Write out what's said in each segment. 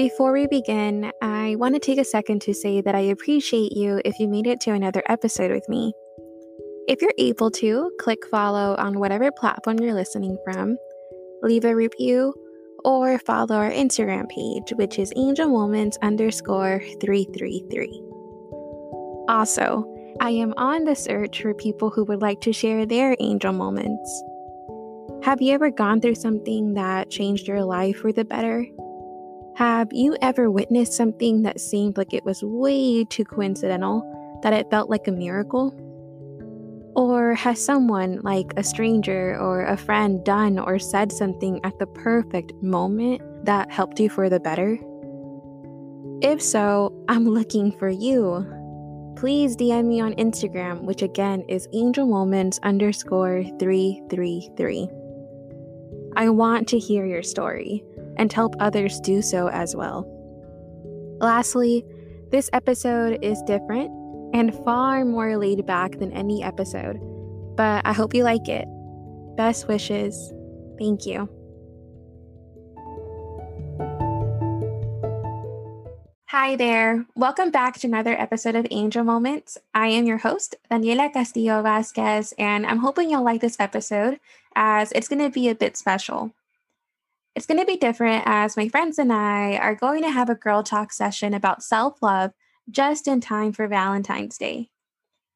Before we begin, I want to take a second to say that I appreciate you if you made it to another episode with me. If you're able to, click follow on whatever platform you're listening from, leave a review, or follow our Instagram page, which is Angel Moments underscore 333. Also, I am on the search for people who would like to share their angel moments. Have you ever gone through something that changed your life for the better? Have you ever witnessed something that seemed like it was way too coincidental that it felt like a miracle? Or has someone, like a stranger or a friend, done or said something at the perfect moment that helped you for the better? If so, I'm looking for you. Please DM me on Instagram, which again is angelmoments underscore 333. I want to hear your story and help others do so as well. Lastly, this episode is different and far more laid back than any episode, but I hope you like it. Best wishes. Thank you. Hi there. Welcome back to another episode of Angel Moments. I am your host, Daniela Castillo Vasquez, and I'm hoping you'll like this episode as it's going to be a bit special. It's going to be different as my friends and I are going to have a girl talk session about self love just in time for Valentine's Day.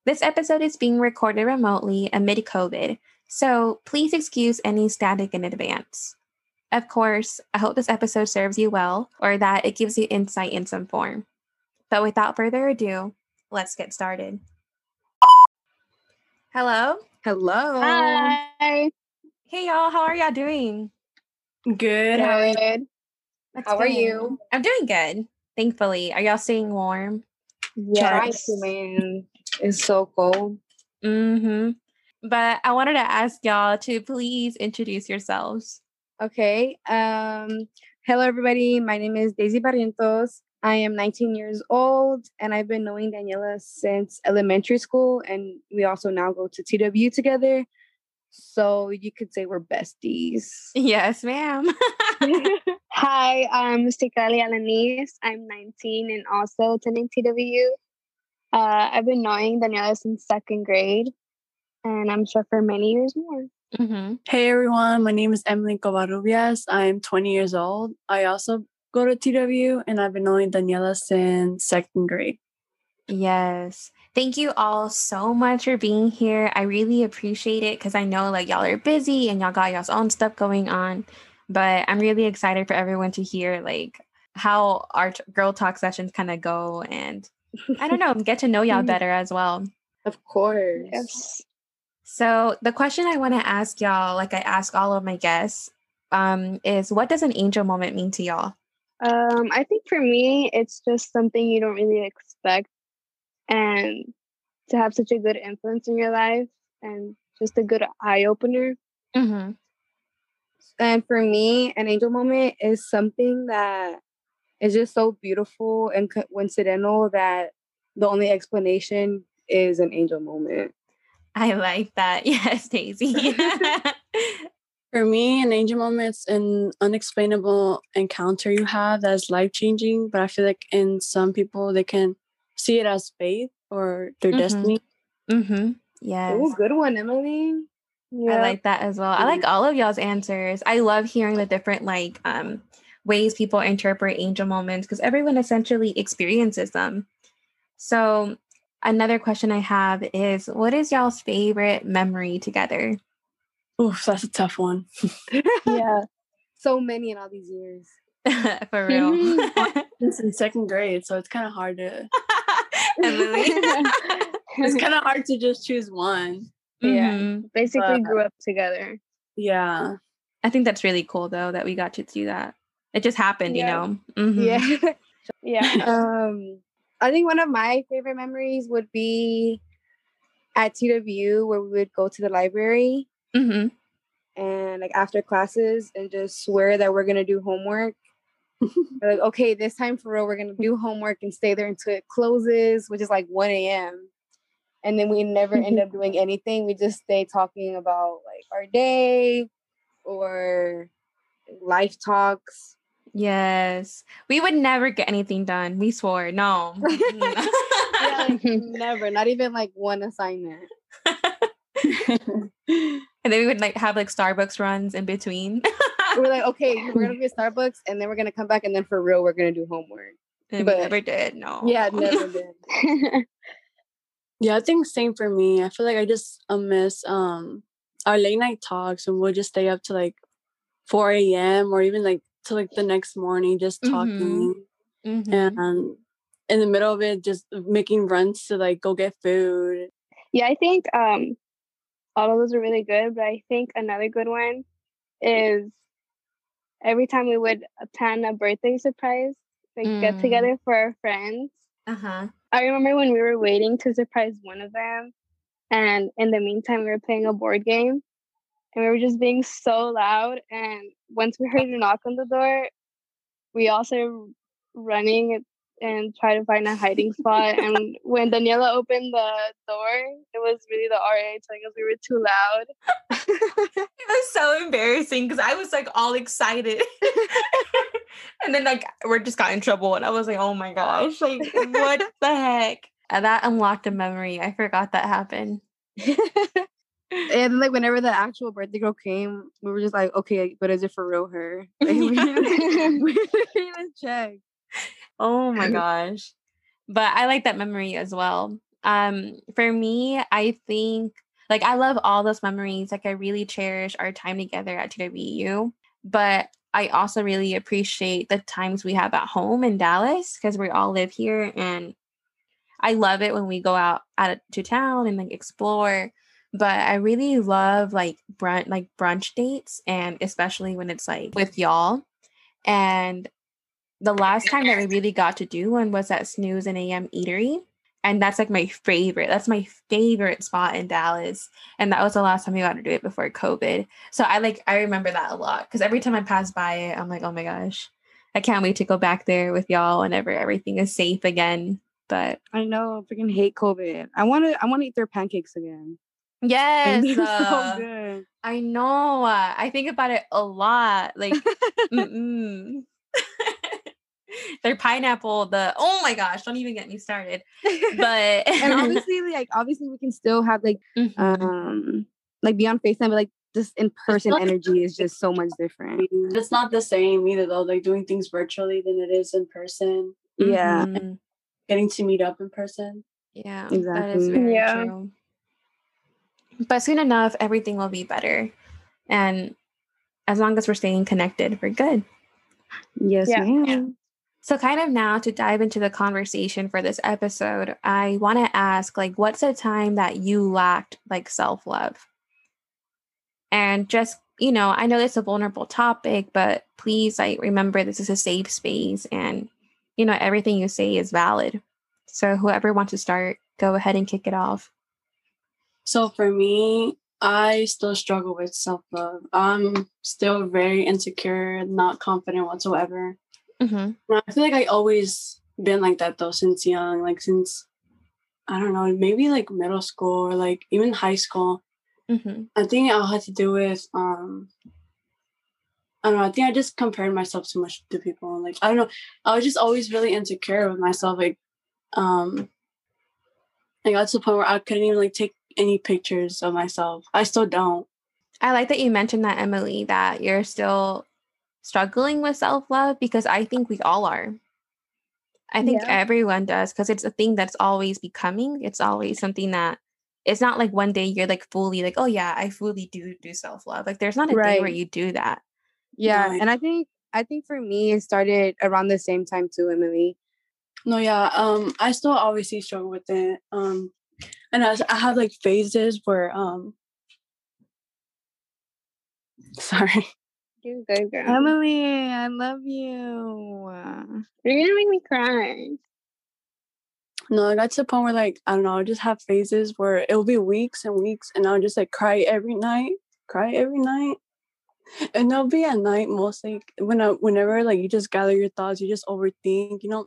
This episode is being recorded remotely amid COVID, so please excuse any static in advance. Of course, I hope this episode serves you well or that it gives you insight in some form. But without further ado, let's get started. Hello. Hello. Hi. Hey, y'all. How are y'all doing? Good. How are you? Good. That's How are you? I'm doing good. Thankfully. Are y'all staying warm? Yes. man. It's so cold. Mm-hmm. But I wanted to ask y'all to please introduce yourselves. Okay. Um, hello everybody. My name is Daisy Barrientos. I am 19 years old and I've been knowing Daniela since elementary school and we also now go to TW together. So you could say we're besties. Yes, ma'am. Hi, I'm Stikali Alanis. I'm 19 and also attending TWU. Uh, I've been knowing Daniela since second grade, and I'm sure for many years more. mm-hmm. Hey everyone, my name is Emily Covarrubias. I'm 20 years old. I also go to TW and I've been knowing Daniela since second grade. Yes. Thank you all so much for being here. I really appreciate it because I know like y'all are busy and y'all got y'all's own stuff going on. But I'm really excited for everyone to hear like how our t- girl talk sessions kind of go and I don't know, get to know y'all better as well. Of course. Yes. So the question I want to ask y'all, like I ask all of my guests, um, is what does an angel moment mean to y'all? Um, I think for me, it's just something you don't really expect, and to have such a good influence in your life, and just a good eye opener. Mm-hmm. And for me, an angel moment is something that is just so beautiful and coincidental that the only explanation is an angel moment. I like that. Yes, Daisy. For me, an angel moment's an unexplainable encounter you have that's life changing, but I feel like in some people they can see it as faith or their Mhm. destiny. mm-hmm. Yes. Oh, good one, Emily. I like that as well. I like all of y'all's answers. I love hearing the different like um ways people interpret angel moments because everyone essentially experiences them. So another question I have is what is y'all's favorite memory together? Oof, that's a tough one. yeah. so many in all these years. For real. It's in second grade, so it's kind of hard to. Emily. It's kind of hard to just choose one. Yeah. Mhm. Basically, Uh, grew up together. Yeah. I think that's really cool though that we got to do that. It just happened, Yeah. you know. Mhm. Yeah. Yeah. um, I think one of my favorite memories would be at TW where we would go to the library Mhm. and like after classes and just swear that we're gonna do homework. Like, okay, this time for real, we're gonna do homework and stay there until it closes, which is like 1 a.m. And then we never end up doing anything. We just stay talking about like our day or life talks. Yes. We would never get anything done. We swore. No. Mm. yeah, like, never, not even like one assignment. and then we would like have like Starbucks runs in between. We're like, okay, we're gonna be at Starbucks and then we're gonna come back and then for real we're gonna do homework. And But- never did. No. Yeah, never did. Yeah, I think same for me. I feel like I just uh, miss um our late night talks and we'll just stay up to like 4 a.m. or even like to like the next morning just talking Mhm. and in the middle of it just making runs to like go get food. yeah, I think um all of those are really good, but I think another good one is every time we would plan a birthday surprise, like get Mm. together for our friends. Uh-huh. I remember when we were waiting to surprise one of them, and in the meantime, we were playing a board game, and we were just being so loud. And once we heard a knock on the door, we all started running and try to find a hiding spot. and when Daniela opened the door, it was really the RA telling us we were too loud. It was so embarrassing because I was like all excited. and then like we're just got in trouble and I was like, oh my gosh, like what the heck? And that unlocked a memory. I forgot that happened. and then, like whenever the actual birthday girl came, we were just like, okay, but is it for real her? Like, we didn't we didn't even check. Oh my gosh. But I like that memory as well. Um for me, I think like I love all those memories. Like I really cherish our time together at TWU, but I also really appreciate the times we have at home in Dallas because we all live here and I love it when we go out out to town and like explore. But I really love like brunch like brunch dates and especially when it's like with y'all. And the last time that we really got to do one was at Snooze and AM Eatery. And that's like my favorite. That's my favorite spot in Dallas. And that was the last time we got to do it before COVID. So I like I remember that a lot because every time I pass by it, I'm like, oh my gosh, I can't wait to go back there with y'all whenever everything is safe again. But I know, I freaking hate COVID. I want to, I want to eat their pancakes again. yes, uh, so good. I know. I think about it a lot. Like, mm-mm. their pineapple. The oh my gosh, don't even get me started. But and obviously, like obviously, we can still have like Mhm. um like be on Facetime, but like this in person not- energy is just so much different. It's not the same either though, like doing things virtually than it is in person. Yeah. Mhm. Getting to meet up in person. Yeah, that is Exactly. very Yeah. true. But soon enough, everything will be better. And as long as we're staying connected, we're good. Yes, Yeah. ma'am. So, kind of now to dive into the conversation for this episode, I want to ask like, what's a time that you lacked like self love? And just, you know, I know it's a vulnerable topic, but please, like, remember this is a safe space and, you know, everything you say is valid. So, whoever wants to start, go ahead and kick it off. So for me, I still struggle with self love. I'm still very insecure, not confident whatsoever. Mm-hmm. I feel like I always been like that though since young, like since I don't know, maybe like middle school or like even high school. Mm-hmm. I think it all had to do with um I don't know, I think I just compared myself too much to people. Like I don't know. I was just always really insecure with myself. Like um I got to the point where I couldn't even like take any pictures of myself. I still don't. I like that you mentioned that, Emily, that you're still struggling with self love because I think we all are. I think Yeah. everyone does because it's a thing that's always becoming. It's always something that it's not like one day you're like fully like, oh yeah, I fully do do self love. Like there's not a day where you do that. Yeah, Right. and I think I think for me it started around the same time too, Emily. No, yeah. Um, I still obviously struggle with it. Um, and I, I have like phases where um, sorry. You're good, girl. Emily, I love you. You're gonna make me cry. No, I got to the point where like I don't know, I just have phases where it'll be weeks and weeks, and I'll just like cry every night, cry every night, and there'll be at night mostly when I, whenever like you just gather your thoughts, you just overthink, you know.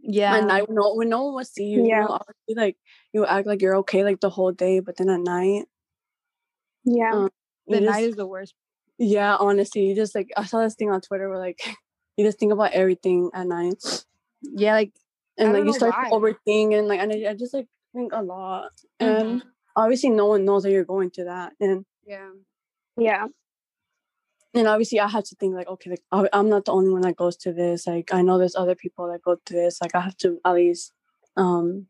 Yeah. At night, when no, when no one will see you, Yeah. you know, obviously, like you act like you're okay like the whole day, but then at night, Yeah. Um, the you night just- is the worst. Yeah, honestly, you just like I saw this thing on Twitter where like you just think about everything at night. Yeah, like and like you start why. to overthink and like and I, I just like think a lot and Mhm. obviously no one knows that you're going to that and yeah. Yeah. and obviously I had to think like okay like I'm not the only one that goes to this like I know there's other people that go to this like I have to at least um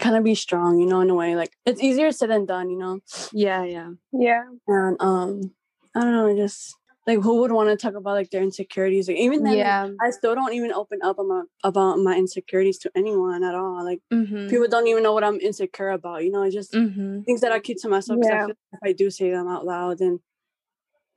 kind of be strong you know in a way like it's easier said than done you know Yeah, yeah. Yeah. and um I don't know I just like who would want to talk about like their insecurities like, even then like, Yeah. I still don't even open up about about my insecurities to anyone at all like Mm-hmm. people don't even know what I'm insecure about. You know, it's just Mm-hmm. things that I keep to myself. I Yeah. feel like if I do say them out loud, then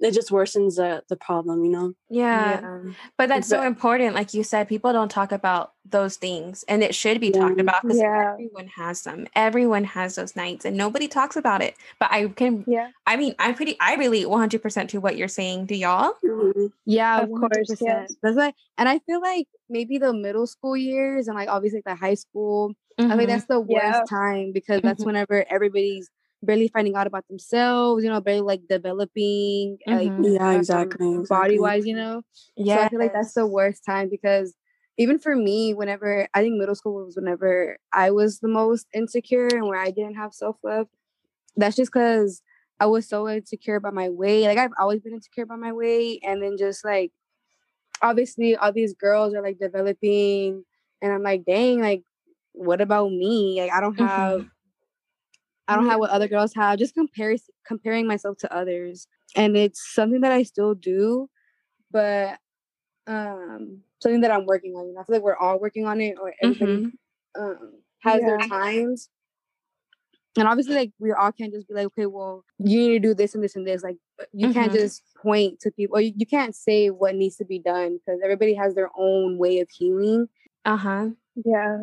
it just worsens the the problem. You know. Yeah. But that's so important. Like you said, people don't talk about those things and it should be talked about because Yeah. everyone has them. Everyone has those nights and nobody talks about it. But I can, Yeah. I mean, I'm pretty, I relate 100% to what you're saying. Do y'all? Yeah, Of course, 100%. yes. That's like, and I feel like maybe the middle school years and like obviously like the high school, I Mhm. think that's the worst Yeah. time because that's Mhm. whenever everybody's barely finding out about themselves, you know, barely like developing, like Mhm. Yeah, um, exactly. body exactly. wise, you know. So yeah. I feel like that's the worst time because even for me, whenever I think middle school was whenever I was the most insecure and where I didn't have self love. That's just because I was so insecure about my weight. Like I've always been insecure about my weight, and then just like obviously all these girls are like developing, and I'm like, dang, like what about me? Like I don't have. I don't have what other girls have. Just comparing comparing myself to others, and it's something that I still do, but um something that I'm working on. You I feel like we're all working on it, or everybody Mhm. um has their times. And obviously, like we all can't just be like, okay, well, you need to do this and this and this. Like you can't Mhm. just point to people, or you, you can't say what needs to be done because everybody has their own way of healing. Uh huh. Yeah.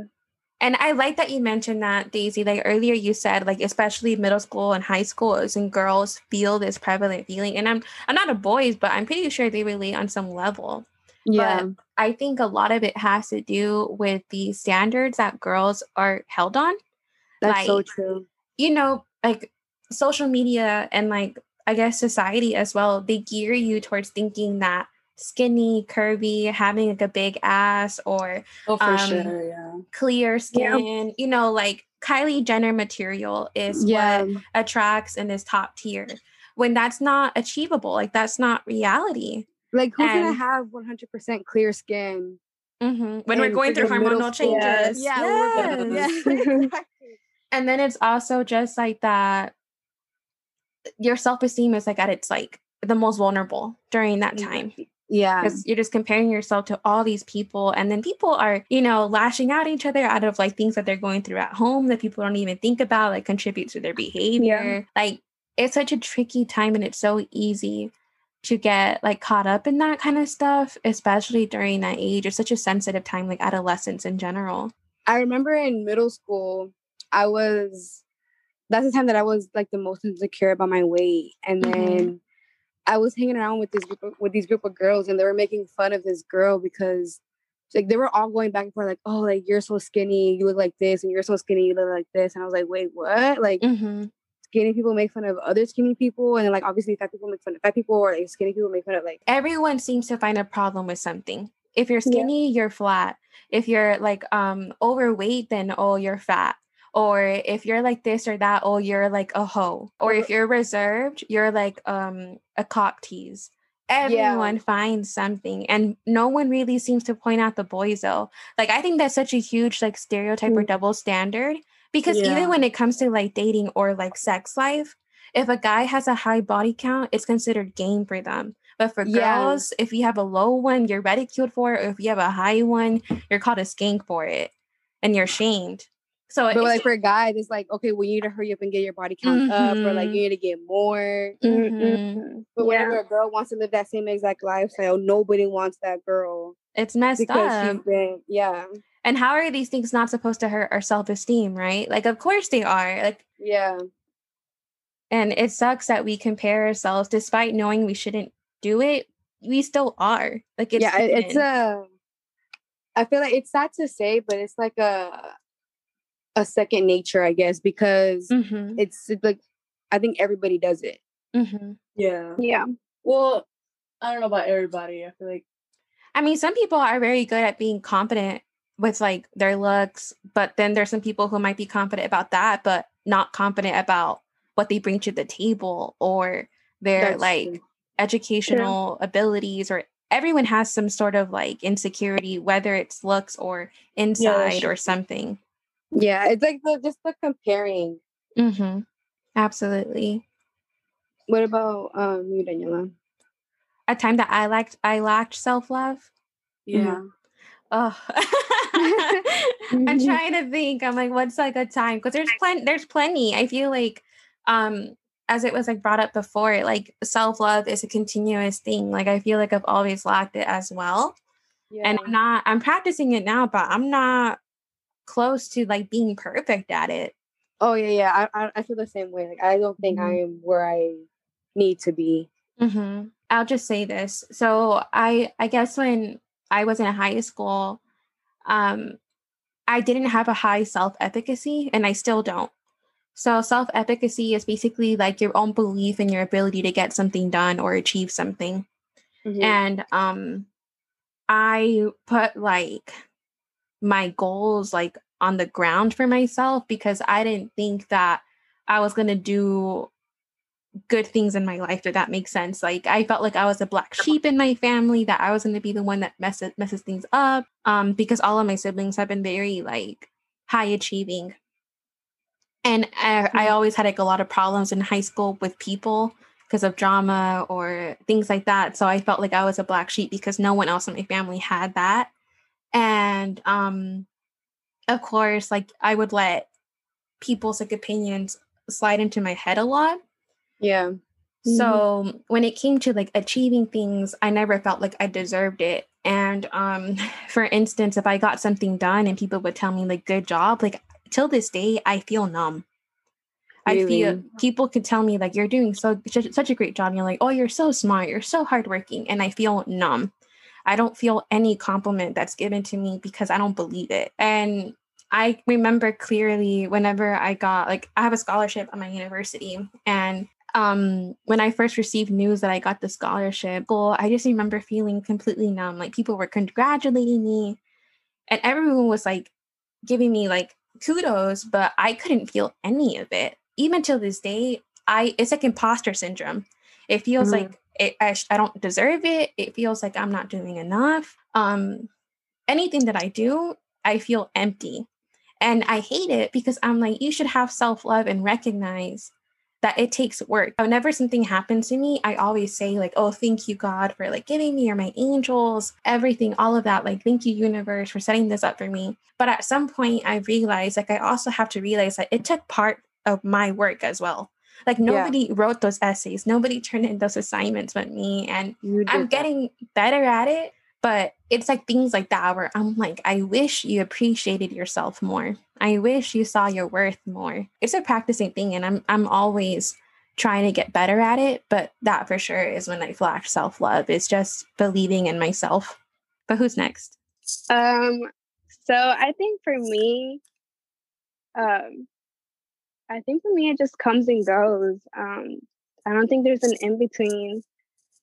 And I like that you mentioned that, Daisy. Like earlier, you said, like especially middle school and high schools and girls feel this prevalent feeling. And I'm I'm not a boys, but I'm pretty sure they relate on some level. Yeah, But I think a lot of it has to do with the standards that girls are held on. that's so true. You know, like social media and like I guess society as well, they gear you towards thinking that skinny, curvy, having like a big ass or Oh, for Um, sure. Yeah. clear Yeah. skin, you know, like Kylie Jenner material is Yeah, what attracts and is top tier. When that's not achievable, like that's not reality. like who's gonna have 100% clear skin? Mhm. When we're going through hormonal changes. Yeah, Yes. yeah. And then it's also just like that your self-esteem is like at its like the most vulnerable during that time Yeah, because you're just comparing yourself to all these people and then people are you know lashing out at each other out of like things that they're going through at home that people don't even think about like contribute to their behavior like it's such a tricky time and it's so easy to get like caught up in that kind of stuff especially during that age it's such a sensitive time like adolescence in general I remember in middle school, I was that's the time that I was like the most insecure about my weight. And Mhm. then I was hanging around with this group of, with these group of girls and they were making fun of this girl because like they were all going back and forth like, oh, like you're so skinny, you look like this, and you're so skinny, you look like this. And I was like, wait, what? Like mm-hmm. skinny people make fun of other skinny people, and then like obviously fat people make fun of fat people, or like skinny people make fun of like everyone seems to find a problem with something. If you're Yeah. skinny, you're flat. If you're like um overweight, then oh you're fat. Or if you're like this or that, oh you're like a hoe. Or if you're reserved, you're like um a cock tease. Everyone finds something and no one really seems to point out the boys though. Like I think that's such a huge like stereotype or Mm. double standard because Yeah. even when it comes to like dating or like sex life, if a guy has a high body count, it's considered game for them. But for Yeah. girls, if you have a low one, you're ridiculed for it. Or if you have a high one, you're called a skank for it and you're shamed. So but it's- like for guys, it's like, okay, well, you need to hurry up and get your body count up, or like you need to get more. Mhm. Mhm. But Yeah. whenever a girl wants to live that same exact lifestyle, nobody wants that girl it's messed because up. been, yeah, And how are these things not supposed to hurt our self esteem, right? Like, of course they are. Like, yeah, and it sucks that we compare ourselves despite knowing we shouldn't do it. We still are. Like, it's yeah. it- It's a. I feel like it's sad to say, but it's like a a second nature, I guess, because Mhm, it's it's like I think everybody does it. mhm. Yeah. Yeah. Well, I don't know about everybody. I feel like I mean, some people are very good at being confident with like their looks, but then there's some people who might be confident about that, but not confident about what they bring to the table or their That's like true. educational abilities or everyone has some sort of like insecurity, whether it's looks or inside or true. something. Yeah, it's like the just the comparing. Mm-hmm. Absolutely. What about um you, Daniela? A time that I lacked I lacked self-love. Yeah. Oh, I'm trying to think. I'm like, what's like a time? Because there's plenty. There's plenty. I feel like, um, as it was like brought up before, like self love is a continuous thing. Like I feel like I've always lacked it as well, Yeah. and I'm not. I'm practicing it now, but I'm not close to like being perfect at it. oh yeah, yeah. I, I I feel the same way. Like I don't think Mhm. I am where I need to be. hmm I'll just say this. So I I guess when I was in high school, um, I didn't have a high self efficacy, and I still don't. So self efficacy is basically like your own belief in your ability to get something done or achieve something. Mhm. And um, I put like my goals like on the ground for myself because I didn't think that I was gonna do good things in my life if that makes sense. Like i felt like i was a black sheep in my family that i was going to be the one that messes messes things up um because all of my siblings have been very like high achieving. And I, I Mhm. always had like a lot of problems in high school with people because of drama or things like that. So i felt like i was a black sheep because no one else in my family had that and um of course like i would let people's like opinions slide into my head a lot yeah. so when it came to like achieving things, I never felt like I deserved it. And um, for instance, if I got something done and people would tell me like good job, like till this day, I feel numb. I feel people could tell me like you're doing so such, such a great job. And you're like, oh, you're so smart, you're so hardworking, and I feel numb. I don't feel any compliment that's given to me because I don't believe it. And I remember clearly whenever I got like I have a scholarship at my university, and um when I first received news that I got the scholarship, I just remember feeling completely numb. Like people were congratulating me, and everyone was like giving me like kudos, but I couldn't feel any of it. Even till this day, I it's like imposter syndrome. It feels Mhm. like it, I, I don't deserve it. It feels like I'm not doing enough. Um, anything that I do, I feel empty, and I hate it because I'm like, you should have self love and recognize that it takes work. Whenever something happens to me, I always say like, "Oh, thank you God for like giving me or my angels, everything, all of that. Like, thank you universe for setting this up for me." But at some point, I realized like I also have to realize that it took part of my work as well. Like nobody wrote those essays, nobody turned in those assignments but me, and I'm that. getting better at it. But it's like things like that where I'm like, I wish you appreciated yourself more. I wish you saw your worth more. It's a practicing thing, and I'm I'm always trying to get better at it. But that for sure is when I flash self love. It's just believing in myself. But who's next? Um, so I think for me, um, I think for me it just comes and goes. Um, I don't think there's an in between.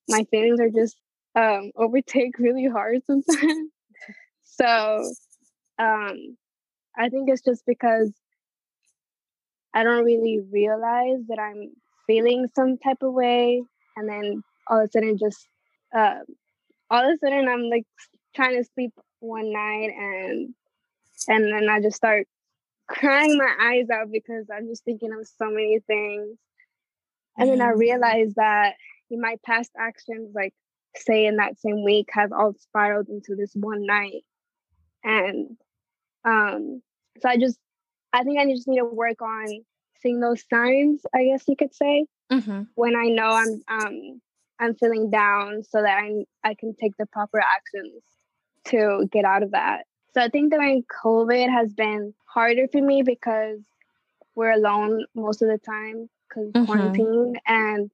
My feelings are just um overtake really hard sometimes. so, um, I think it's just because I don't really realize that I'm feeling some type of way, and then all of a sudden, just uh, all of a sudden, I'm like trying to sleep one night, and and then I just start crying my eyes out because I'm just thinking of so many things, and then I realized realize that my past actions, like say in that same week, have all spiraled into this one night, and um, so I just I think I just need to work on seeing those signs, I guess you could say, Mm-hmm. when I know I'm um I'm feeling down so that I I can take the proper actions to get out of that. So I think during COVID has been harder for me because we're alone most of the time because Mhm. quarantine and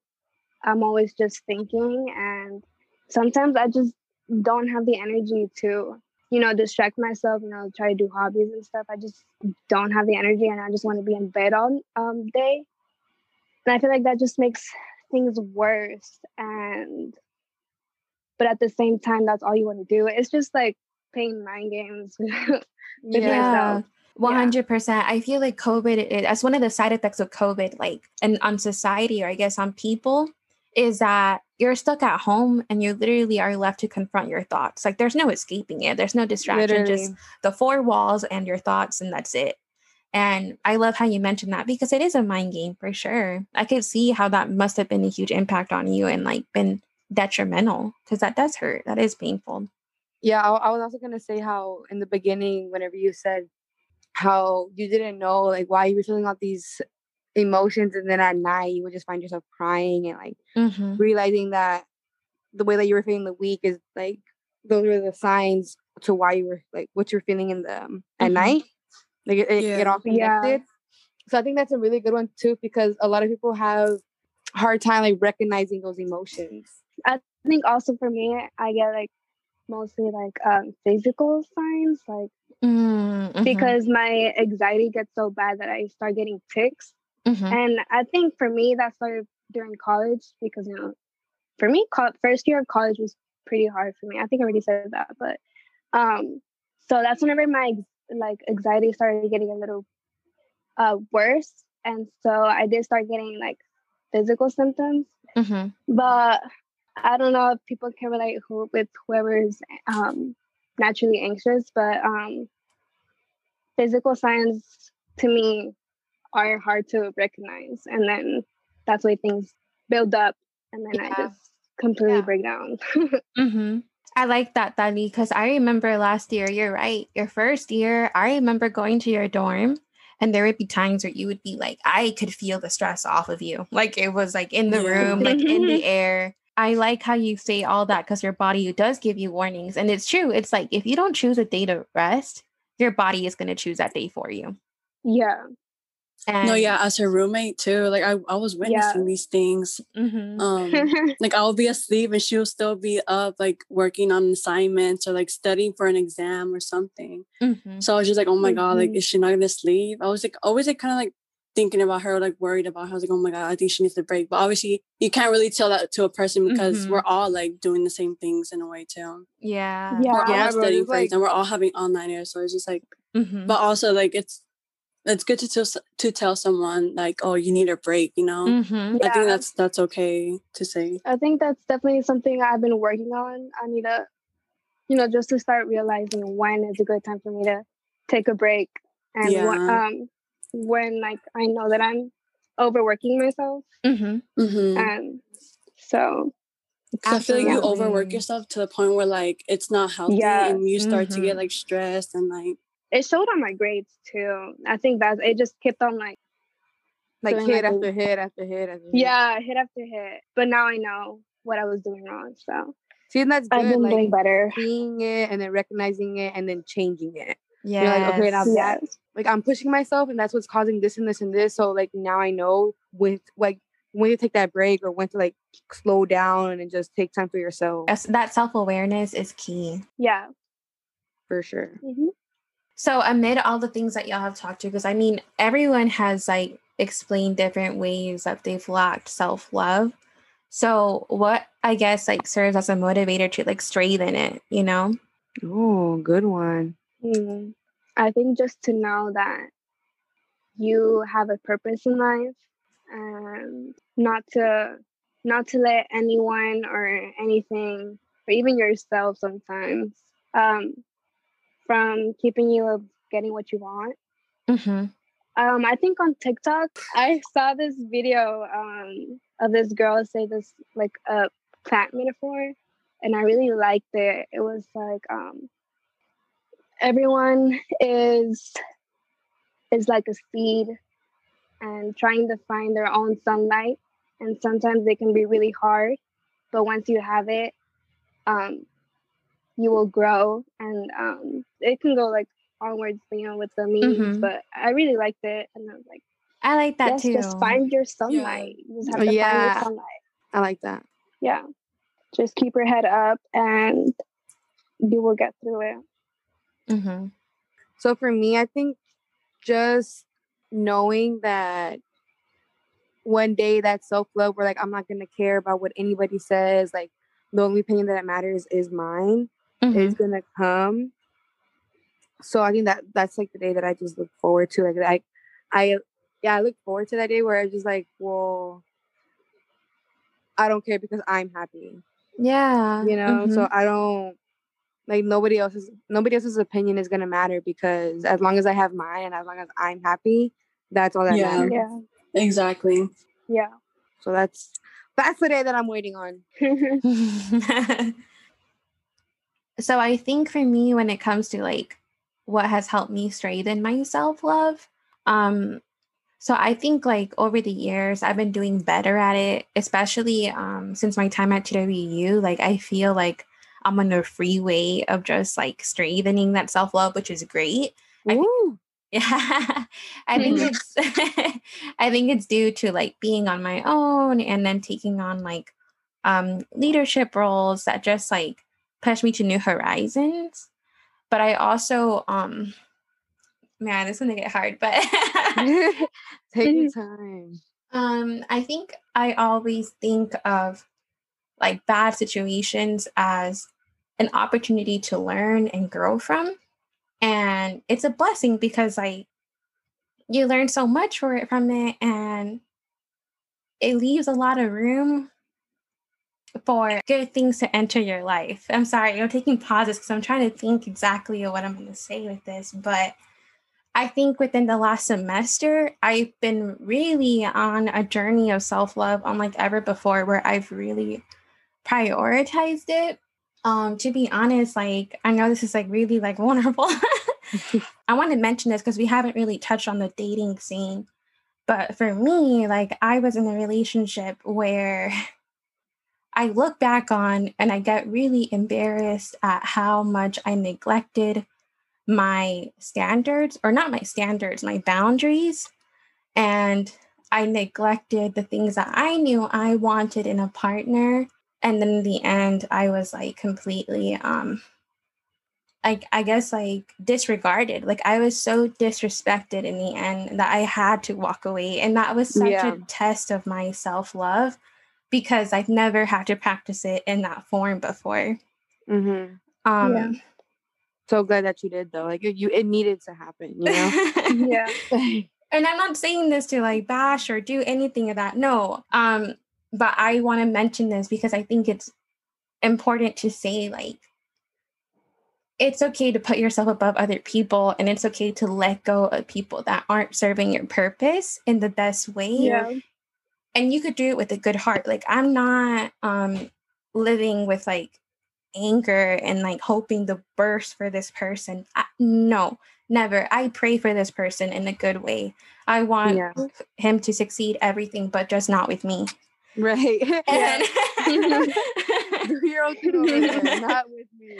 I'm always just thinking and sometimes I just don't have the energy to you know distract myself you know try to do hobbies and stuff I just don't have the energy and I just want to be in bed all um day and I feel like that just makes things worse and but at the same time, that's all you want to do. It's just like playing mind games with Yeah. myself. One hundred percent. I feel like COVID. It, that's one of the side effects of COVID, like and on society, or I guess on people, is that you're stuck at home and you literally are left to confront your thoughts. Like there's no escaping it. There's no distraction. Just the four walls and your thoughts, and that's it. And I love how you mentioned that because it is a mind game for sure. I could see how that must have been a huge impact on you and like been detrimental because that does hurt. That is painful. Yeah, I, I was also gonna say how in the beginning, whenever you said how you didn't know like why you were feeling all these emotions, and then at night you would just find yourself crying and like Mm-hmm. realizing that the way that you were feeling the week is like those were the signs to why you were like what you're feeling in the um, at Mhm. night. Like it, Yeah. it all Yeah. connected. So I think that's a really good one too because a lot of people have hard time like recognizing those emotions. I think also for me, I get like mostly like um, physical signs, like Mm-hmm. because my anxiety gets so bad that I start getting tics. Mhm. And I think for me, that started during college because, you know, for me, co- first year of college was pretty hard for me. I think I already said that, but um, so that's whenever my like anxiety started getting a little uh worse, and so I did start getting like physical symptoms. Mhm. But I don't know if people can relate who with whoever's um naturally anxious, but um physical signs to me are hard to recognize and then that's why things build up and then Yeah. I just completely Yeah. break down. Mm-hmm. I like that, Dani, because I remember last year, you're right. Your first year, I remember going to your dorm and there would be times where you would be like, I could feel the stress off of you. Like it was like in the room, like in the air. I like how you say all that because your body does give you warnings. And it's true. It's like if you don't choose a day to rest, your body is going to choose that day for you. yeah. And no, yeah, as her roommate too. Like I, I was witnessing these things. Mhm. Um, like I'll be asleep and she'll still be up, like working on assignments or like studying for an exam or something. Mhm. So I was just like, oh my god, like is she not gonna sleep? I was like always like kind of like thinking about her, like worried about her. I was like, oh my god, I think she needs a break. But obviously, you can't really tell that to a person because Mhm. we're all like doing the same things in a way too. Yeah. Yeah. We're all Yeah, bro, studying it's for like- exam. We're all having online air, so it's just like. Mhm. But also, like it's it's good to tell to tell someone like, oh, you need a break. You know, Mhm. I think that's that's okay to say. I think that's definitely something I've been working on. I need to, you know, just to start realizing when is a good time for me to take a break and what, Yeah. um, when like I know that I'm overworking myself. Mhm. Mm-hmm. And so, I feel like you overwork yourself to the point where like it's not healthy Yeah. and you start to Mhm. get like stressed and like it showed on my grades too. I think that it just kept on like, Like Doing hit like a- after hit after hit after hit. yeah, hit after hit. But now I know what I was doing wrong. So See, and that's I've been Like doing better. seeing it and then recognizing it and then changing it. Yeah. You're like, okay, now Yeah. That like I'm pushing myself and that's what's causing this and this and this. So like now I know with like when to take that break or when to like slow down and just take time for yourself that self awareness is key. Yeah. for sure. hmm So amid all the things that y'all have talked to, because I mean, everyone has like explained different ways that they've lacked self love. So what I guess like serves as a motivator to like strengthen it, you know? Oh, good one. Mm. I think just to know that you have a purpose in life and not to not to let anyone or anything or even yourself sometimes um, from keeping you of getting what you want. Mm-hmm. Um, I think on TikTok, I saw this video um, of this girl say this like a plant metaphor, and I really liked it. It was like um, everyone is is like a seed and trying to find their own sunlight, and sometimes it can be really hard, but once you have it, um, you will grow, and um, it can go like onwards, you know, with the memes. Mhm. But I really liked it, and I was like, I like that yes, too. just find your sunlight. You just have Oh, to find yeah. your sunlight. I like that. Yeah, just keep your head up, and you will get through it. Mm-hmm. So for me, I think just knowing that one day that self love, where like I'm not gonna care about what anybody says, like the only opinion that matters is mine Mhm. is gonna come. So I think that that's like the day that I just look forward to. Like I, I, yeah, I look forward to that day where I just like, well, I don't care because I'm happy, Yeah. you know. So mhm. I don't like nobody else's nobody else's opinion is gonna matter because as long as I have mine and as long as I'm happy, that's all that Yeah. matters. yeah. Exactly. Yeah. So that's that's the day that I'm waiting on. so I think for me, when it comes to like what has helped me strengthen my self love, um, so I think like over the years I've been doing better at it, especially um since my time at TWU. Like I feel like I'm on a freeway of just like strengthening that self love, which is great. I think- Yeah, I think Mhm. it's I think it's due to like being on my own and then taking on like um leadership roles that just like push me to new horizons. But I also um man, this is gonna get hard, but Take your time. um I think I always think of like bad situations as an opportunity to learn and grow from. And it's a blessing because like you learn so much for it from it and it leaves a lot of room for good things to enter your life. I'm sorry, I'm taking pauses because I'm trying to think exactly what I'm going to say with this, but I think within the last semester, I've been really on a journey of self love unlike ever before, where I've really prioritized it. Um, to be honest, like I know this is like really like vulnerable. I want to mention this because we haven't really touched on the dating scene. But for me, like I was in a relationship where I look back on and I get really embarrassed at how much I neglected my standards, or not my standards, my boundaries. And I neglected the things that I knew I wanted in a partner. And then in the end, I was like completely um like I guess like disregarded. Like I was so disrespected in the end that I had to walk away. And that was such Yeah. a test of my self-love because I've never had to practice it in that form before. hmm Um Yeah. So glad that you did though. Like you, it needed to happen. You know. Yeah. and I'm not saying this to like bash or do anything of that. No. Um, but I want to mention this because I think it's important to say like it's okay to put yourself above other people and it's okay to let go of people that aren't serving your purpose in the best way. Yeah. And you could do it with a good heart. Like I'm not um living with like anger and like hoping to burst for this person. I, no, never. I pray for this person in a good way. I want Yeah. him to succeed everything, but just not with me. Right. And, Do your own thing not with me.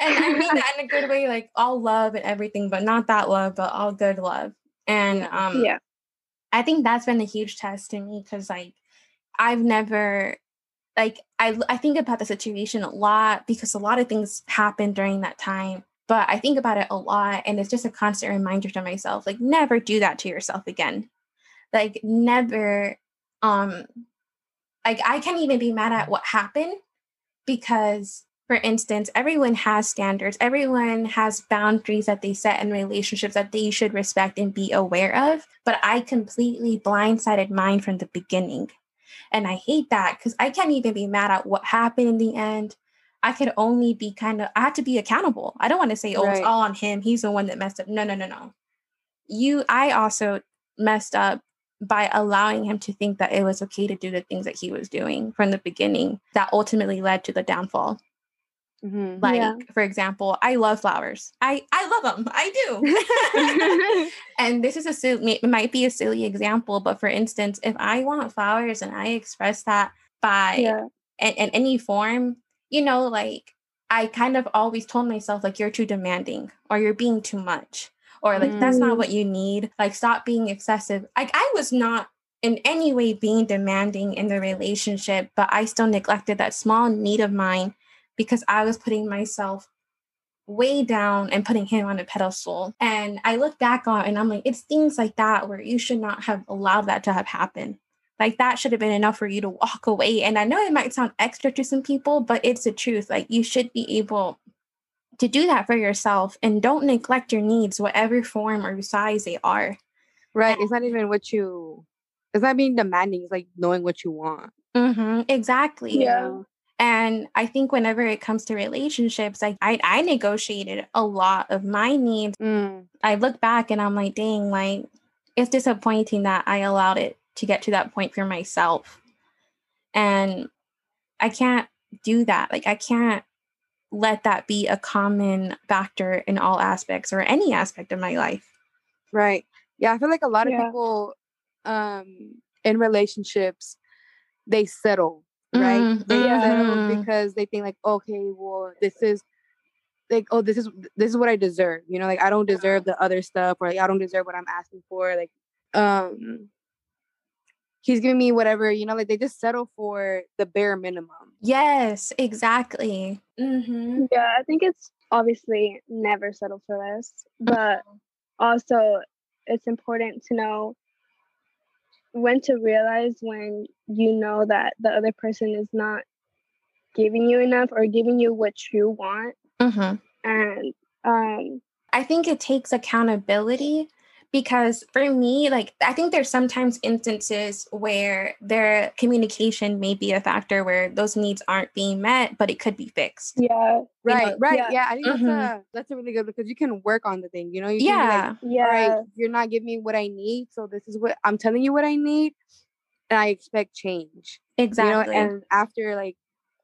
and I mean that in a good way, like all love and everything, but not that love, but all good love. And Yeah. um Yeah. I think that's been a huge test to me because like I've never like I I think about the situation a lot because a lot of things happened during that time. But I think about it a lot and it's just a constant reminder to myself like never do that to yourself again. Like never um like I can't even be mad at what happened because for instance, everyone has standards. Everyone has boundaries that they set in relationships that they should respect and be aware of. But I completely blindsided mine from the beginning. And I hate that because I can't even be mad at what happened in the end. I could only be kind of, I have to be accountable. I don't want to say, oh, it's all on him. He's the one that messed up. No, no, no, no. You, I also messed up by allowing him to think that it was okay to do the things that he was doing from the beginning that ultimately led to the downfall. hmm Like, Yeah. for example, I love flowers. I I love them. I do. and this is a silly, it might be a silly example, but for instance, if I want flowers and I express that by Yeah. in, in any form, you know, like I kind of always told myself like you're too demanding or you're being too much or like that's not Mm. what you need. Like stop being excessive. Like I was not in any way being demanding in the relationship, but I still neglected that small need of mine because I was putting myself way down and putting him on a pedestal. And I look back on it and I'm like, it's things like that where you should not have allowed that to have happened. like that should have been enough for you to walk away. And I know it might sound extra to some people, but it's the truth. Like you should be able to do that for yourself and don't neglect your needs, whatever form or size they are. Right. It's not even what you it's not being demanding, it's like knowing what you want. Mm-hmm, exactly. Yeah. And I think whenever it comes to relationships, like I, I negotiated a lot of my needs. Mm. I look back and I'm like, dang, like it's disappointing that I allowed it to get to that point for myself. And I can't do that. Like I can't let that be a common factor in all aspects or any aspect of my life. Right. Yeah, I feel like a lot of Yeah. people um in relationships they settle, right? Mm, They settle mhm. because they think like, okay, well, this is like, oh, this is this is what I deserve. You know, like I don't deserve the other stuff or like I don't deserve what I'm asking for. Like, um he's giving me whatever, you know, like they just settle for the bare minimum. Yes, exactly. Mm-hmm. Yeah, I think it's obviously never settle for less, but also it's important to know when to realize when you know that the other person is not giving you enough or giving you what you want. Mm-hmm. And um, I think it takes accountability because for me, like, I think there's sometimes instances where their communication may be a factor where those needs aren't being met, but it could be fixed. yeah, You Right, know, right. yeah. Yeah, I think Mhm. that's a that's a really good because you can work on the thing. You know, you can like, Yeah. yeah, right, you're not giving me what I need, so this is what I'm telling you what I need, and I expect change. exactly. You know, and after like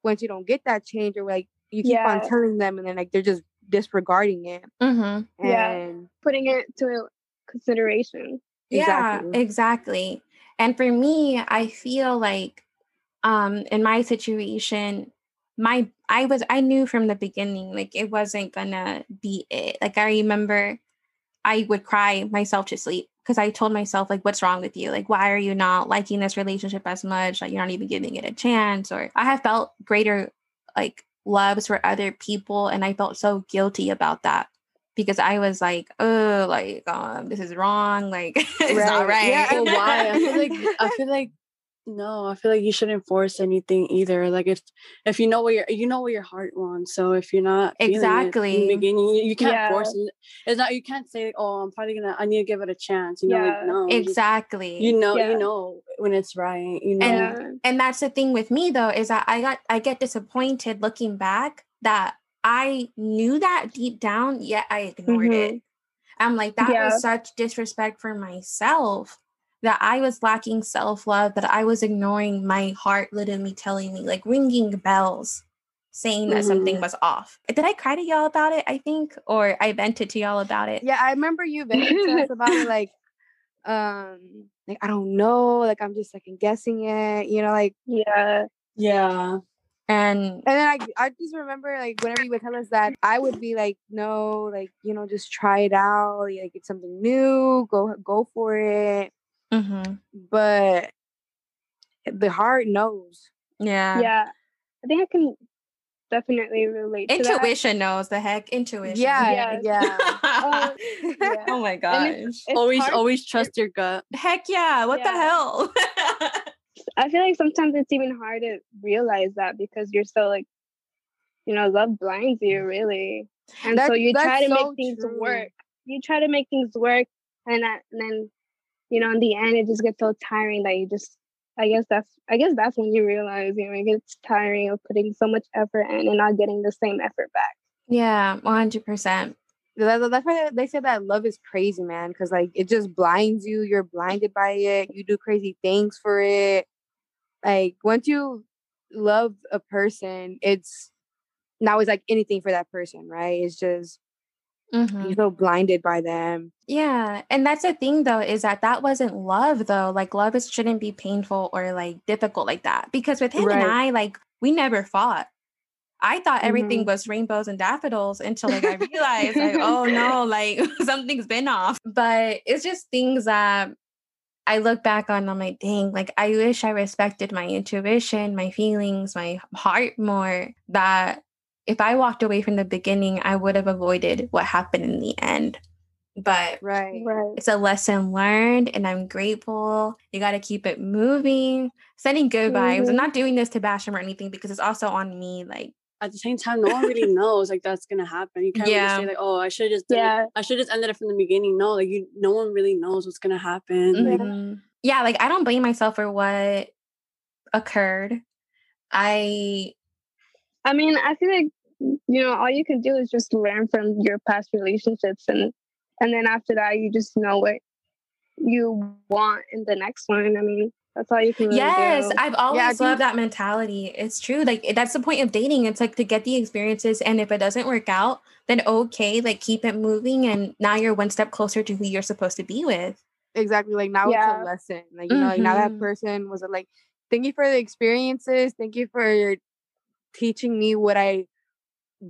once you don't get that change, or like you keep Yeah. on telling them, and then like they're just disregarding it. mm-hmm. Yeah. And putting it to consideration. Yeah, Exactly. exactly. And for me, I feel like um in my situation, my I was I knew from the beginning like it wasn't gonna be it. Like I remember I would cry myself to sleep because I told myself like what's wrong with you? Like why are you not liking this relationship as much? Like you're not even giving it a chance or I have felt greater like loves for other people and I felt so guilty about that because I was like, oh, like um this is wrong, like it's not Right. right. Yeah, But why? I feel like I feel like no, I feel like you shouldn't force anything either. Like if if you know what your you know what your heart wants. So if you're not feeling it in Exactly. the beginning, you, you can't Yeah. force it. It's not you can't say, Oh, I'm probably gonna I need to give it a chance. You know, Yeah. like no. exactly. You know, Yeah. you know when it's right. You know. And- and that's the thing with me though is that I got I get disappointed looking back that I knew that deep down yet I ignored it. I'm like that Yeah. was such disrespect for myself that I was lacking self-love that I was ignoring my heart literally telling me like ringing bells saying that something was off. Did I cry to y'all about it? I think or I vented to y'all about it. yeah, I remember you vented to us about it, like, um, like I don't know, like I'm just second guessing it. You know, like yeah, Yeah. And And then I, I just remember like whenever you would tell us that, I would be like, no, like you know, just try it out. Like it's something new. Go go for it. mhm, But the heart knows. yeah. yeah. I think I can definitely relate to that. Intuition knows the heck. Intuition. Yeah, Yes. yeah. Oh, yeah. oh my gosh. it's- it's always hard- always trust your gut. Heck yeah. What the hell? I feel like sometimes it's even hard to realize that because you're so like, you know, love blinds you mm. really, and so you try to so make things true. work. You try to make things work, and, that, and then, you know, in the end, it just gets so tiring that you just. I guess that's. I guess that's when you realize, you know, it gets tiring of putting so much effort in and not getting the same effort back. yeah, 100%. That's why they say that love is crazy, man. Because like it just blinds you. You're blinded by it. You do crazy things for it. Like once you love a person, it's now it's like anything for that person, right? It's just Mhm. you're so blinded by them. Yeah. And that's the thing, though, is that that wasn't love, though. Like, love is, shouldn't be painful or like difficult like that. Because with him Right. and I, like, we never fought. I thought everything Mhm. was rainbows and daffodils until like I realized like oh no like something's been off but it's just things that I look back on and I'm like dang like I wish I respected my intuition my feelings my heart more that if I walked away from the beginning I would have avoided what happened in the end but Right. Right. it's a lesson learned and I'm grateful. You got to keep it moving, sending good vibes. I'm Mhm. not doing this to bash him or anything because it's also on me. Like, At the same time, no one really knows like that's gonna happen. You can't Yeah. really say like, oh, I should just done it- Yeah. I should just ended it from the beginning. No, like you, no one really knows what's gonna happen. Like, mhm. yeah, like I don't blame myself for what occurred. I, I mean, I feel like you know all you can do is just learn from your past relationships, and and then after that, you just know what you want in the next one. I mean, that's all you can really yes, do. I've always I think- loved that mentality. It's true. Like, that's the point of dating. It's like to get the experiences. And if it doesn't work out, then okay, like keep it moving. And now you're one step closer to who you're supposed to be with. Exactly. Like now Yeah. it's a lesson. Like, you know, like now that Mhm. person was like, thank you for the experiences. Thank you for teaching me what I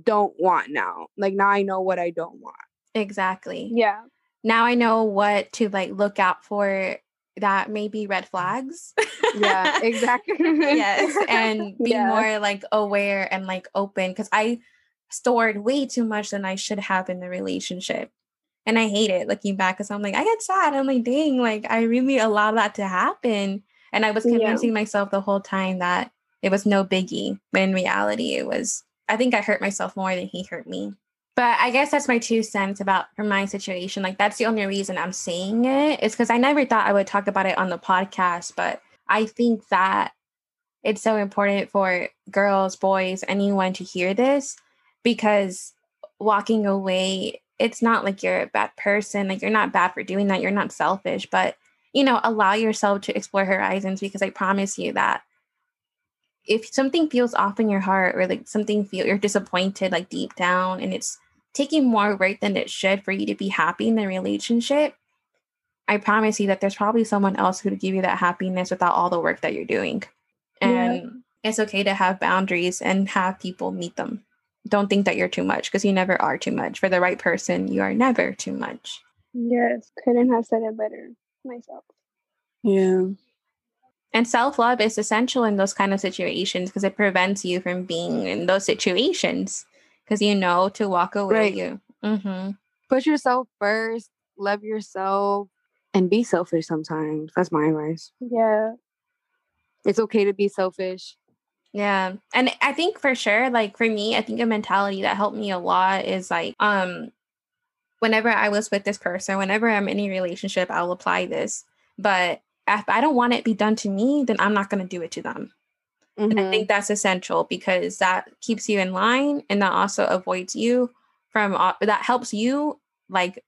don't want now. Like now I know what I don't want. Exactly. yeah, now I know what to like look out for that may be red flags. Yeah, exactly. yes. And be Yeah. more like aware and like open because I stored way too much than I should have in the relationship. And I hate it looking back because I'm like, I get sad. I'm like, dang, like I really allowed that to happen. And I was Yeah. convincing myself the whole time that it was no biggie. But in reality, it was, I think I hurt myself more than he hurt me. But I guess that's my two cents about from my situation. Like that's the only reason I'm saying. It's because I never thought I would talk about it on the podcast, but I think that it's so important for girls, boys, anyone to hear this because walking away, it's not like you're a bad person. Like you're not bad for doing that. You're not selfish, but you know, allow yourself to explore horizons because I promise you that if something feels off in your heart or like something feel you're disappointed like deep down and it's taking more work than it should for you to be happy in the relationship, I promise you that there's probably someone else who would give you that happiness without all the work that you're doing. Yeah. And it's okay to have boundaries and have people meet them. Don't think that you're too much because you never are too much. For the right person, you are never too much. yes, couldn't have said it better myself. yeah. And self love is essential in those kind of situations because it prevents you from being in those situations because you know to walk away. Right. You. Mm-hmm. Put yourself first, love yourself, and be selfish sometimes. That's my advice. Yeah, It's okay to be selfish. Yeah. And I think for sure, like for me, I think a mentality that helped me a lot is like, um, whenever I was with this person, whenever I'm in a relationship, I'll apply this. But if I don't want it be done to me, then I'm not going to do it to them. And I mm-hmm. think that's essential because that keeps you in line and that also avoids you from that helps you like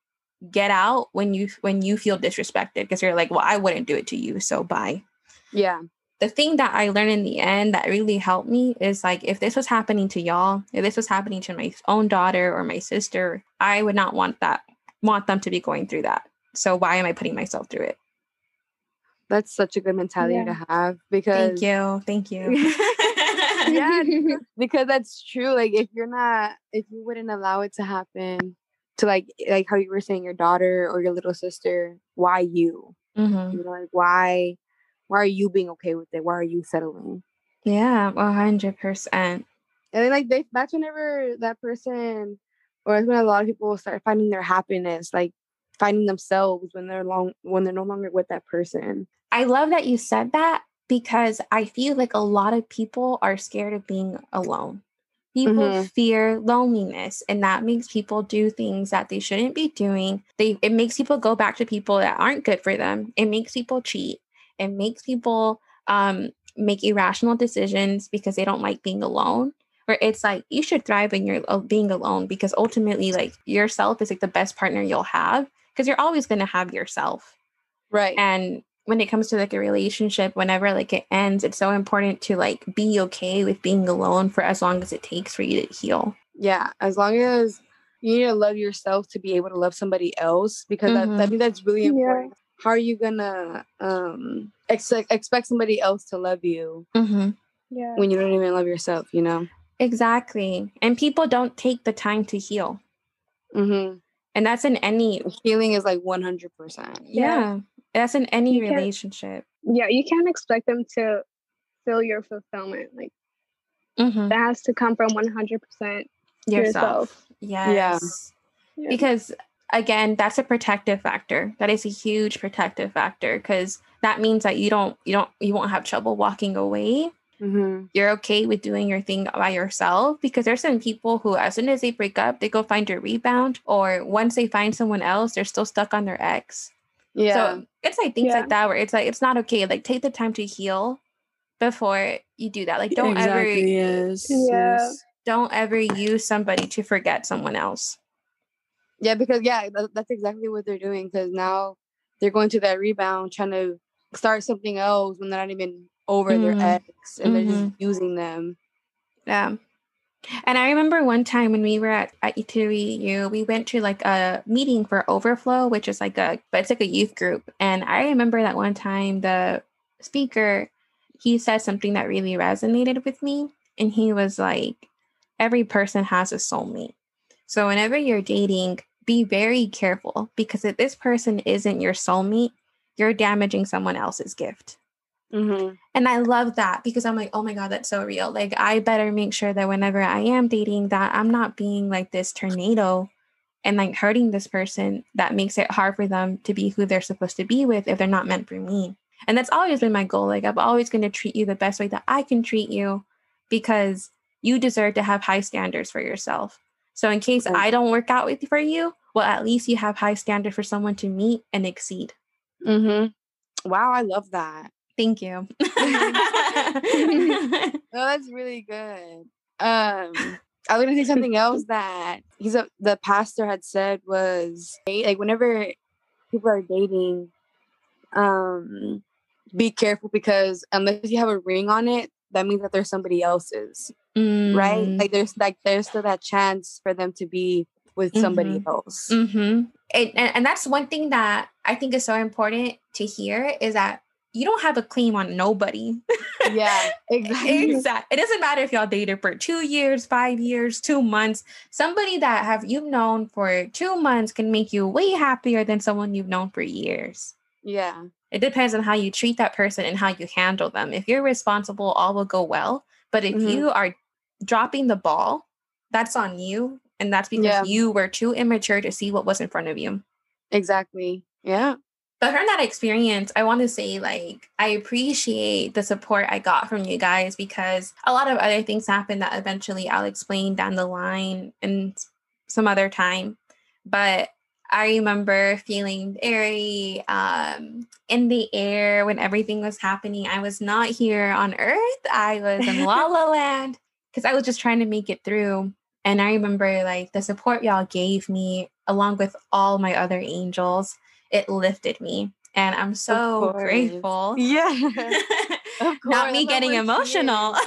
get out when you when you feel disrespected because you're like, well, I wouldn't do it to you, so bye. yeah. The thing that I learned in the end that really helped me is like if this was happening to y'all, if this was happening to my own daughter or my sister, I would not want that want them to be going through that. So why am I putting myself through it? That's such a good mentality Yeah. to have because Thank you. Thank you. yeah, because- that's true. Like if you're not, if you wouldn't allow it to happen to like, like how you were saying, your daughter or your little sister, why you? mm-hmm. You know, like why, why are you being okay with it? Why are you settling? Yeah, one hundred percent. And then like they, that's whenever that person, or that's when a lot of people will start finding their happiness, like finding themselves when they're long, when they're no longer with that person. I love that you said that because I feel like a lot of people are scared of being alone. People Mhm. fear loneliness and that makes people do things that they shouldn't be doing. They it makes people go back to people that aren't good for them. It makes people cheat. It makes people um make irrational decisions because they don't like being alone. Where it's like you should thrive when you're uh, being alone because ultimately like yourself is like the best partner you'll have because you're always going to have yourself. Right. And when it comes to like a relationship, whenever like it ends, it's so important to like be okay with being alone for as long as it takes for you to heal. yeah as long as you need to love yourself to be able to love somebody else because that, I Mhm. think that's really Yeah. important how are you gonna um expect expect somebody else to love you Mm-hmm. yeah, when you don't even love yourself you know Exactly. And people don't take the time to heal. mm-hmm. And that's in any, healing is like 100% yeah, that's in any You relationship. yeah. You can't expect them to feel your fulfillment. Like Mm-hmm. that has to come from one hundred percent. Yourself. yourself. Yes. Yeah. Because again, that's a protective factor. That is a huge protective factor because that means that you don't you don't you won't have trouble walking away. Mm-hmm. You're okay with doing your thing by yourself because there's some people who, as soon as they break up, they go find a rebound, or once they find someone else, they're still stuck on their ex. Yeah. So it's like things Yeah. like that where it's like it's not okay. Like take the time to heal before you do that. Like don't ever exactly, yes. Yeah. don't ever use somebody to forget someone else. yeah, because yeah, that's exactly what they're doing. Because now they're going to that rebound, trying to start something else when they're not even over Mhm. their ex, and they're just using them. Yeah. And I remember one time when we were at, at E2EU, we went to like a meeting for Overflow, which is like a, but it's like a youth group. And I remember that one time the speaker, he said something that really resonated with me. And he was like, every person has a soulmate. So whenever you're dating, be very careful because if this person isn't your soulmate, you're damaging someone else's gift. Mm-hmm. And I love that because I'm like, oh my God, that's so real. Like, I better make sure that whenever I am dating, that I'm not being like this tornado and like hurting this person that makes it hard for them to be who they're supposed to be with if they're not meant for me. And that's always been my goal. Like, I'm always going to treat you the best way that I can treat you because you deserve to have high standards for yourself. So, in case Right. I don't work out with for you, well, at least you have high standard for someone to meet and exceed. Mm-hmm. Wow, I love that. Thank you. No, that's really good. Um, I was gonna say something else that he's a, the pastor had said was like whenever people are dating, um, be careful because unless you have a ring on it, that means that there's somebody else's, right? Mm. Like there's like there's still that chance for them to be with somebody else. Mm-hmm. And, and and that's one thing that I think is so important to hear is that you don't have a claim on nobody. Yeah, exactly. exactly. It doesn't matter if y'all dated for two years, five years, two months. Somebody that have you've known for two months can make you way happier than someone you've known for years. Yeah, It depends on how you treat that person and how you handle them. If you're responsible, all will go well. But if Mhm. you are dropping the ball, that's on you. And that's because Yeah. you were too immature to see what was in front of you. exactly. Yeah. But from that experience, I want to say, like, I appreciate the support I got from you guys because a lot of other things happened that eventually I'll explain down the line and some other time. But I remember feeling very um, in the air when everything was happening. I was not here on earth, I was in La La Land because I was just trying to make it through. And I remember, like, the support y'all gave me, along with all my other angels it lifted me and i'm so grateful Yeah. Not me that's getting emotional.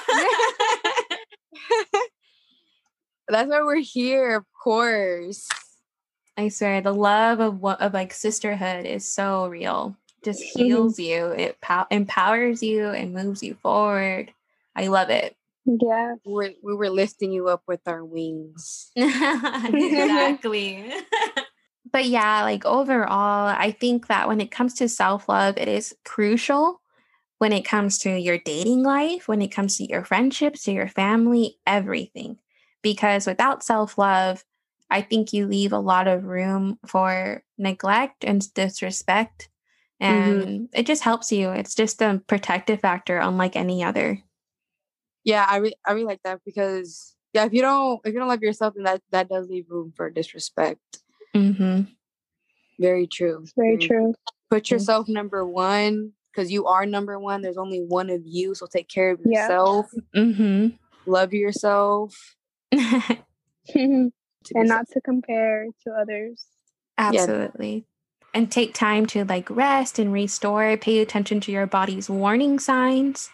That's why we're here, of course. i swear the love of what of like sisterhood is so real just Mm-hmm. heals you it pow- empowers you and moves you forward i love it Yeah. We're, we were lifting you up with our wings. exactly but yeah like overall i think that when it comes to self-love it is crucial when it comes to your dating life when it comes to your friendships to your family everything. Because without self-love i think you leave a lot of room for neglect and disrespect mm-hmm. and it just helps you. It's just a protective factor unlike any other. Yeah, I re- I really like that because yeah, if you don't if you don't love yourself, then that that does leave room for disrespect. Mm-hmm. Very true. It's very Very true. Put yourself number one because you are number one. There's only one of you, so take care of Yeah. yourself. Mm-hmm. Love yourself. and not to compare to others. Absolutely. And take time to like rest and restore. Pay attention to your body's warning signs.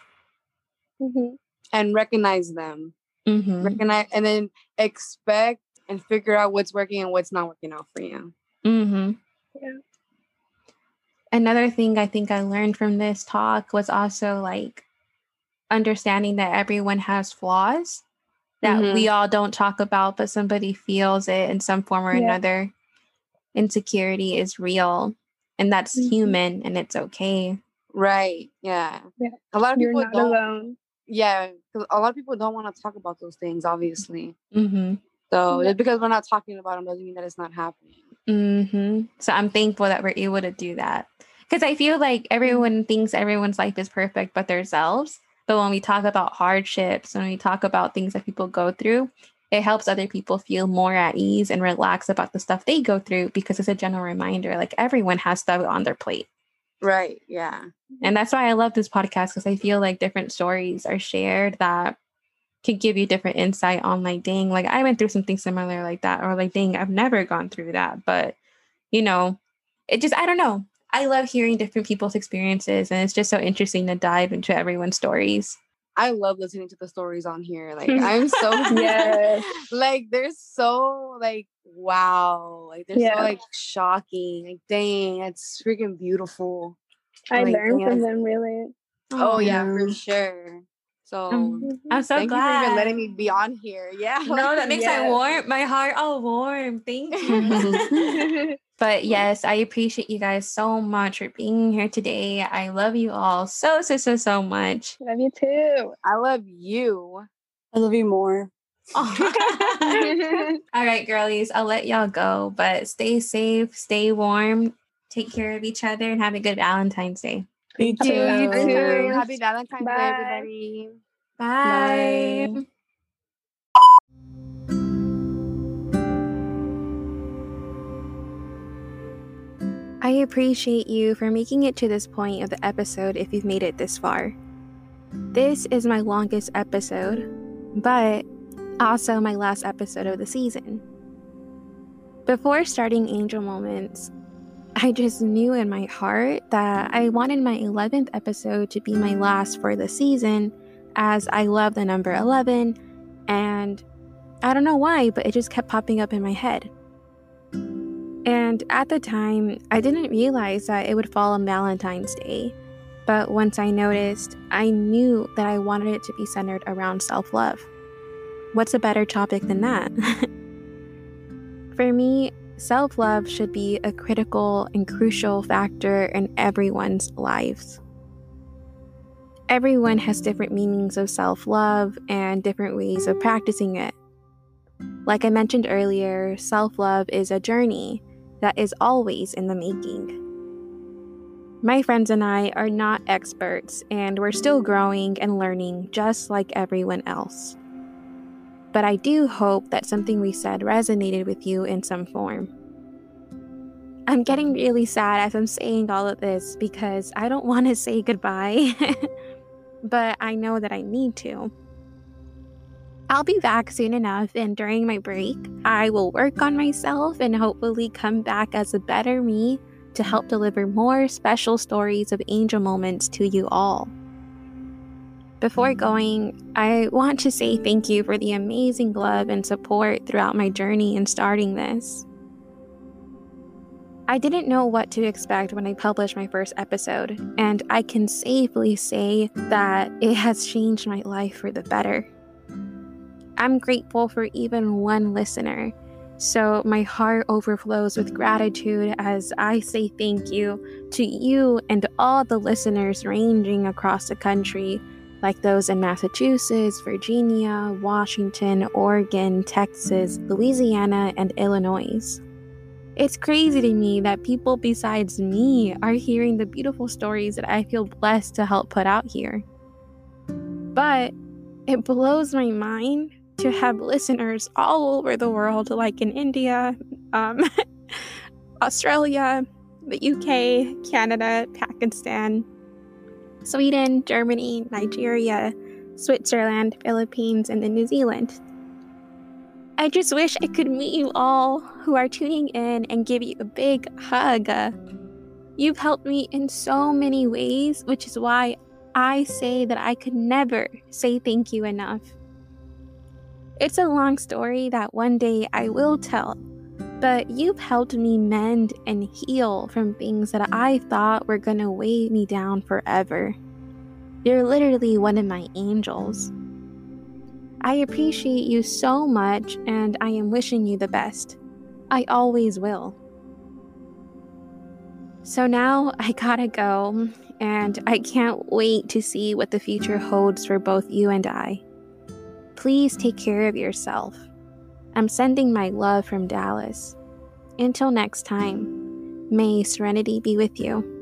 hmm and recognize them. Mm-hmm. Recognize and then expect and figure out what's working and what's not working out for you. Mm-hmm. Yeah. Another thing I think I learned from this talk was also like understanding that everyone has flaws that Mhm. we all don't talk about, but somebody feels it in some form or Yeah. another. Insecurity is real and that's Mhm. human and it's okay. Right. Yeah. Yeah. A lot of You're people not don't. alone. Yeah, 'cause a lot of people don't want to talk about those things. Obviously, Mm-hmm. So Yeah. just because we're not talking about them doesn't mean that it's not happening. Mm-hmm. So I'm thankful that we're able to do that. Because I feel like everyone thinks everyone's life is perfect but themselves. But when we talk about hardships, when we talk about things that people go through, it helps other people feel more at ease and relax about the stuff they go through because it's a general reminder like everyone has stuff on their plate. Right. Yeah. And that's why I love this podcast because I feel like different stories are shared that could give you different insight on like, dang, like I went through something similar like that, or like, dang, I've never gone through that. But, you know, it just, I don't know. I love hearing different people's experiences, and it's just so interesting to dive into everyone's stories. I love listening to the stories on here. Like I'm so Yes. like they're so like wow. Like they're Yeah. so like shocking. Like dang, it's freaking beautiful. I Like, learned from them really. Oh, yeah, for sure. So Um, I'm so thank glad. you for even letting me be on here. Yeah. No, that makes my warm my heart all warm. Thank you. but yes, I appreciate you guys so much for being here today. I love you all so so so so much. Love you too. I love you. I love you more. all right, girlies, I'll let y'all go, but stay safe, stay warm, take care of each other, and have a good Valentine's Day. You too. You Thank you. too. Happy Valentine's Bye. Day, everybody. Bye. Bye. I appreciate you for making it to this point of the episode if you've made it this far. This is my longest episode, but also my last episode of the season. Before starting Angel Moments, I just knew in my heart that I wanted my 11th episode to be my last for the season, as I love the number 11, and I don't know why, but it just kept popping up in my head. And at the time, I didn't realize that it would fall on Valentine's Day. But once I noticed, I knew that I wanted it to be centered around self love. What's a better topic than that? For me, self love should be a critical and crucial factor in everyone's lives. Everyone has different meanings of self love and different ways of practicing it. Like I mentioned earlier, self love is a journey that is always in the making. My friends and I are not experts, and we're still growing and learning just like everyone else. But I do hope that something we said resonated with you in some form. I'm getting really sad as I'm saying all of this because I don't want to say goodbye, but I know that I need to. I'll be back soon enough, and during my break, I will work on myself and hopefully come back as a better me to help deliver more special stories of angel moments to you all. Before going, I want to say thank you for the amazing love and support throughout my journey in starting this. I didn't know what to expect when I published my first episode, and I can safely say that it has changed my life for the better. I'm grateful for even one listener. So my heart overflows with gratitude as I say thank you to you and all the listeners ranging across the country, like those in Massachusetts, Virginia, Washington, Oregon, Texas, Louisiana, and Illinois. It's crazy to me that people besides me are hearing the beautiful stories that I feel blessed to help put out here. But it blows my mind to have listeners all over the world, like in India, um, Australia, the UK, Canada, Pakistan, Sweden, Germany, Nigeria, Switzerland, Philippines, and then New Zealand. I just wish I could meet you all who are tuning in and give you a big hug. You've helped me in so many ways, which is why I say that I could never say thank you enough. It's a long story that one day I will tell, but you've helped me mend and heal from things that I thought were gonna weigh me down forever. You're literally one of my angels. I appreciate you so much, and I am wishing you the best. I always will. So now I gotta go, and I can't wait to see what the future holds for both you and I. Please take care of yourself. I'm sending my love from Dallas. Until next time, may serenity be with you.